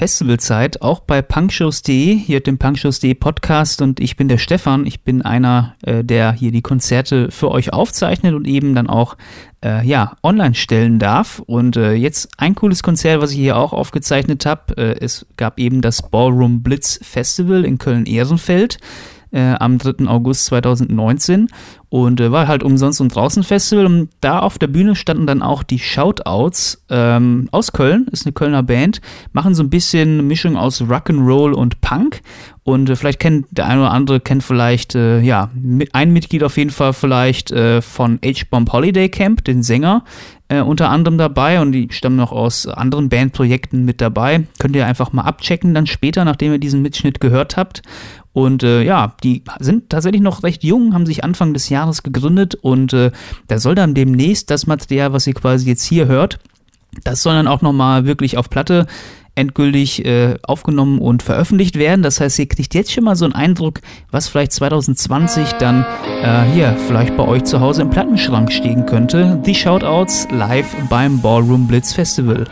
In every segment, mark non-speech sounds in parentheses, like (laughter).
Festivalzeit, auch bei punkshows.de, hier dem punkshows.de Podcast und ich bin der Stefan. Ich bin einer, äh, der hier die Konzerte für euch aufzeichnet und eben dann auch äh, ja, online stellen darf. Und äh, jetzt ein cooles Konzert, was ich hier auch aufgezeichnet habe. Äh, es gab eben das Ballroom Blitz Festival in Köln-Ehrenfeld äh, am 3. August 2019 und äh, war halt umsonst und draußen Festival und da auf der Bühne standen dann auch die Shoutouts ähm, aus Köln, ist eine Kölner Band, machen so ein bisschen Mischung aus Rock'n'Roll und Punk und äh, vielleicht kennt der eine oder andere kennt vielleicht äh, ja mit, ein Mitglied auf jeden Fall vielleicht äh, von H-Bomb Holiday Camp, den Sänger äh, unter anderem dabei und die stammen noch aus anderen Bandprojekten mit dabei. Könnt ihr einfach mal abchecken dann später, nachdem ihr diesen Mitschnitt gehört habt. Und äh, ja, die sind tatsächlich noch recht jung, haben sich Anfang des Jahres gegründet und äh, da soll dann demnächst das Material, was ihr quasi jetzt hier hört, das soll dann auch nochmal wirklich auf Platte endgültig äh, aufgenommen und veröffentlicht werden. Das heißt, ihr kriegt jetzt schon mal so einen Eindruck, was vielleicht 2020 dann äh, hier vielleicht bei euch zu Hause im Plattenschrank stehen könnte. Die Shoutouts live beim Ballroom Blitz Festival.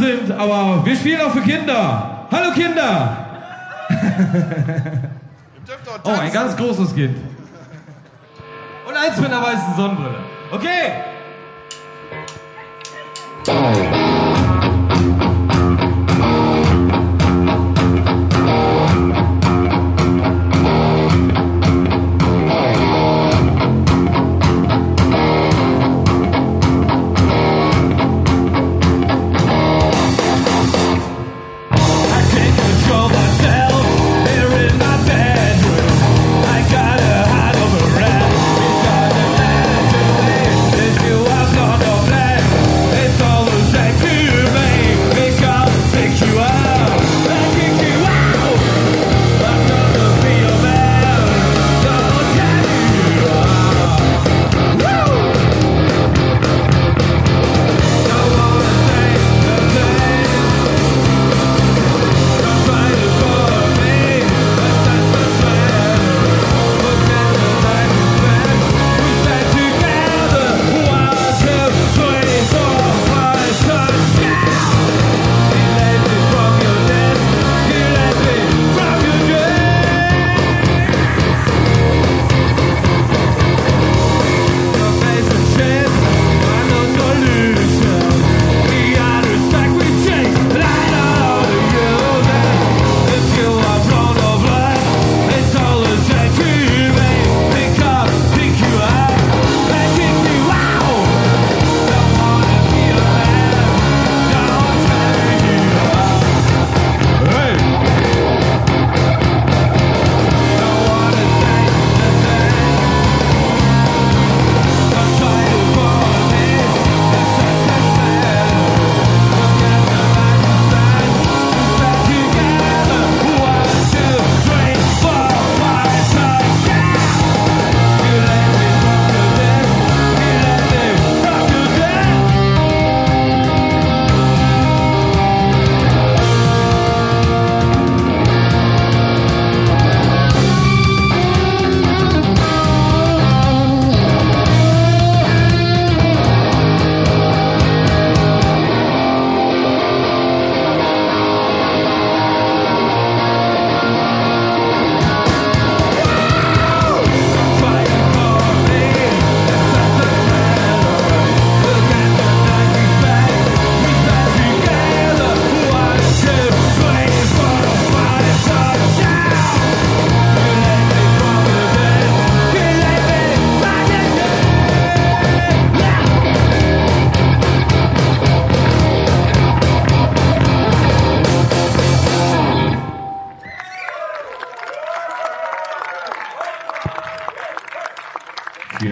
sind, aber wir spielen auch für Kinder. Hallo Kinder! oh, ein ganz großes Kind. Und eins mit einer weißen Sonnenbrille. Okay!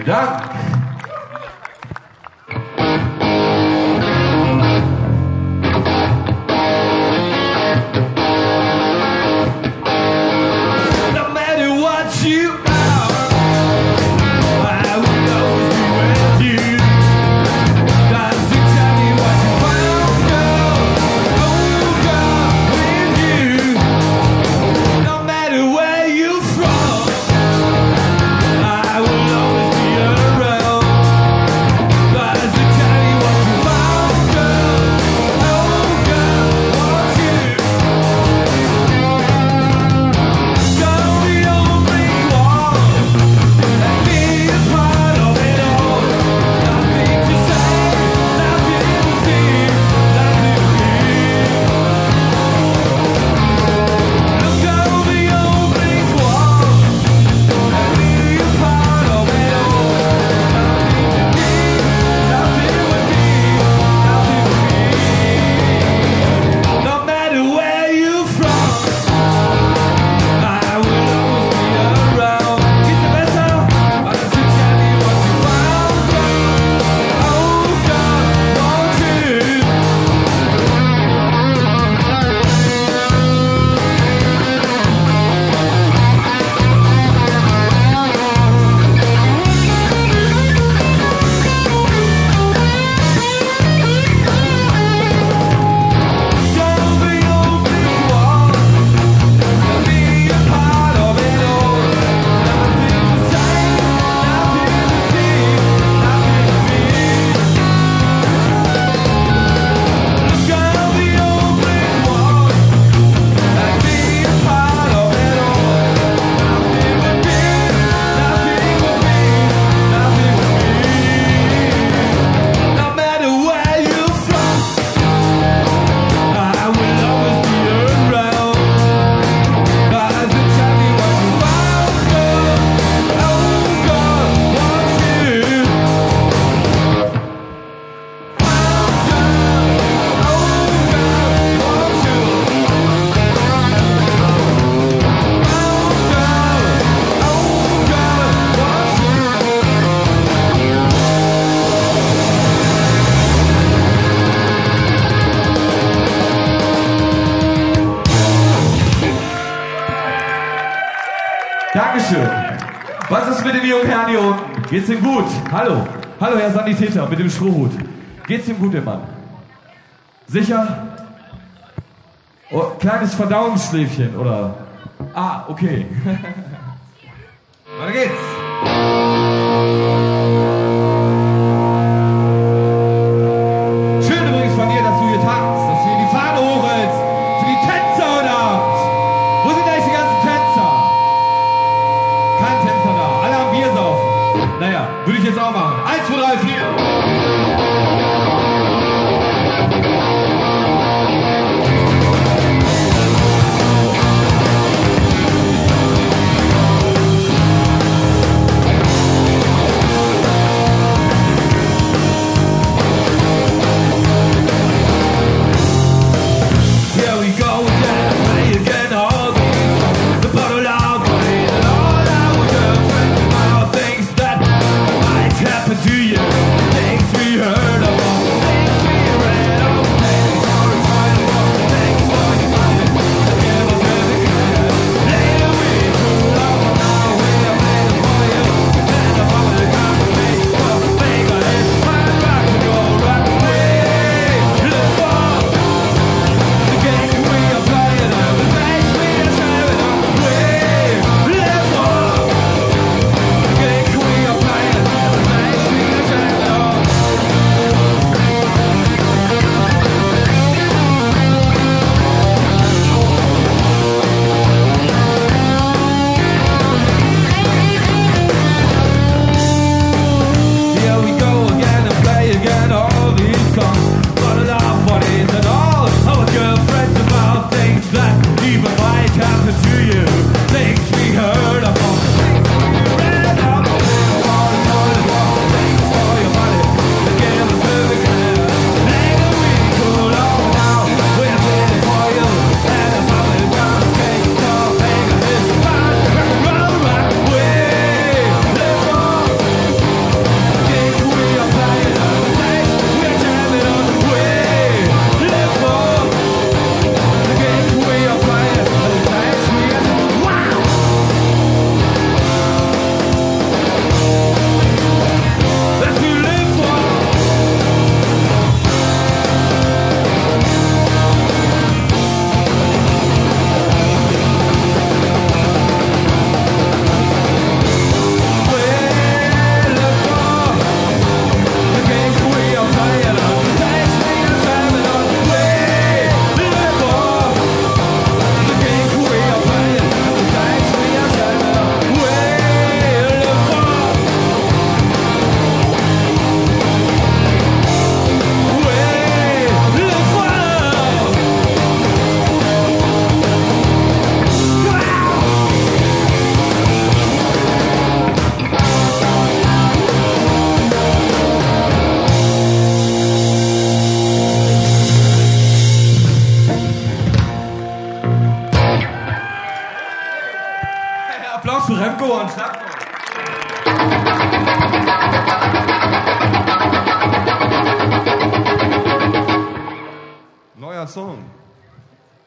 done. Dankeschön. Was ist mit dem jungen Herrn hier unten? Geht's ihm gut? Hallo. Hallo, Herr Sanitäter mit dem Schrohhut. Geht's ihm gut, der Mann? Sicher? Oh, kleines Verdauungsschläfchen, oder? Ah, okay. (laughs) Weiter geht's. Naja, würde ich jetzt auch machen. Eins, zwei, drei, vier.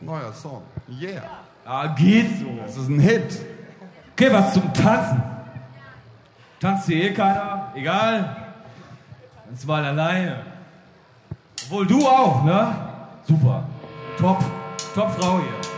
Neuer Song. Yeah. Ah, geht so. Das ist ein Hit. Okay, was zum Tanzen. Tanzt hier eh keiner? Egal. Ganz mal alleine. Obwohl du auch, ne? Super. Top. Top Frau hier.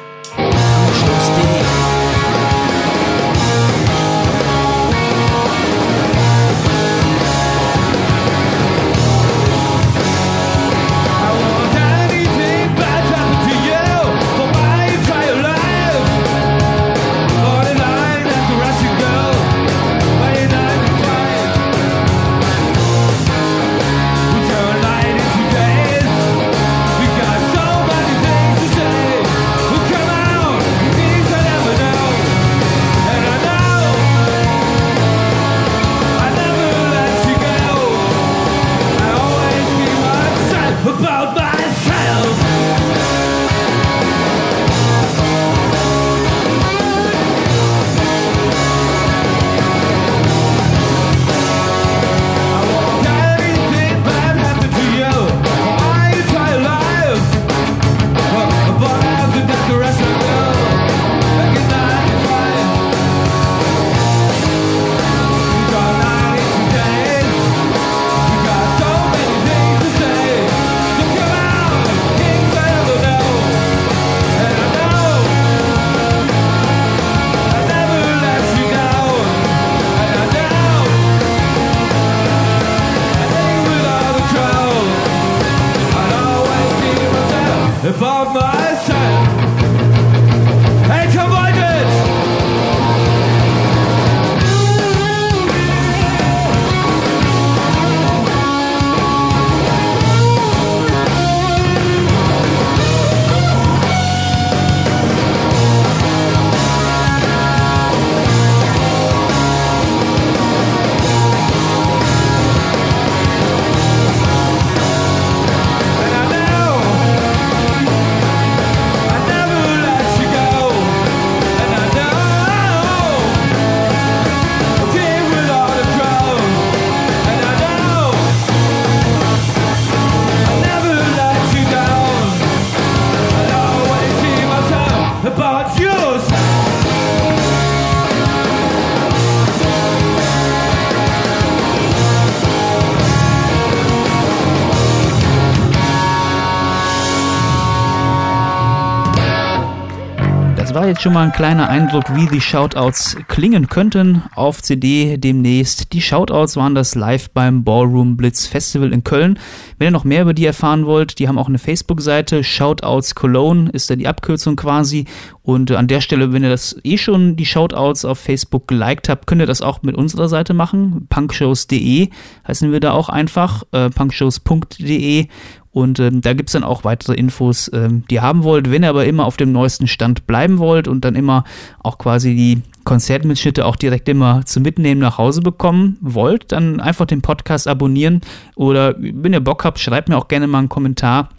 War jetzt schon mal ein kleiner Eindruck, wie die Shoutouts klingen könnten auf CD demnächst. Die Shoutouts waren das live beim Ballroom Blitz Festival in Köln. Wenn ihr noch mehr über die erfahren wollt, die haben auch eine Facebook-Seite, Shoutouts Cologne ist da die Abkürzung quasi. Und an der Stelle, wenn ihr das eh schon die Shoutouts auf Facebook geliked habt, könnt ihr das auch mit unserer Seite machen. punkshows.de heißen wir da auch einfach, äh, punkshows.de und ähm, da gibt es dann auch weitere Infos, ähm, die ihr haben wollt. Wenn ihr aber immer auf dem neuesten Stand bleiben wollt und dann immer auch quasi die Konzertmitschnitte auch direkt immer zum Mitnehmen nach Hause bekommen wollt, dann einfach den Podcast abonnieren. Oder wenn ihr Bock habt, schreibt mir auch gerne mal einen Kommentar.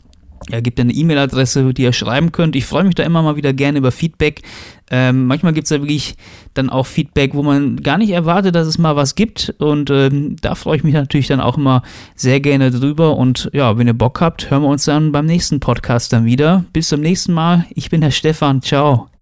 Er gibt eine E-Mail-Adresse, die ihr schreiben könnt. Ich freue mich da immer mal wieder gerne über Feedback. Ähm, manchmal gibt es da wirklich dann auch Feedback, wo man gar nicht erwartet, dass es mal was gibt. Und ähm, da freue ich mich natürlich dann auch immer sehr gerne drüber. Und ja, wenn ihr Bock habt, hören wir uns dann beim nächsten Podcast dann wieder. Bis zum nächsten Mal. Ich bin der Stefan. Ciao.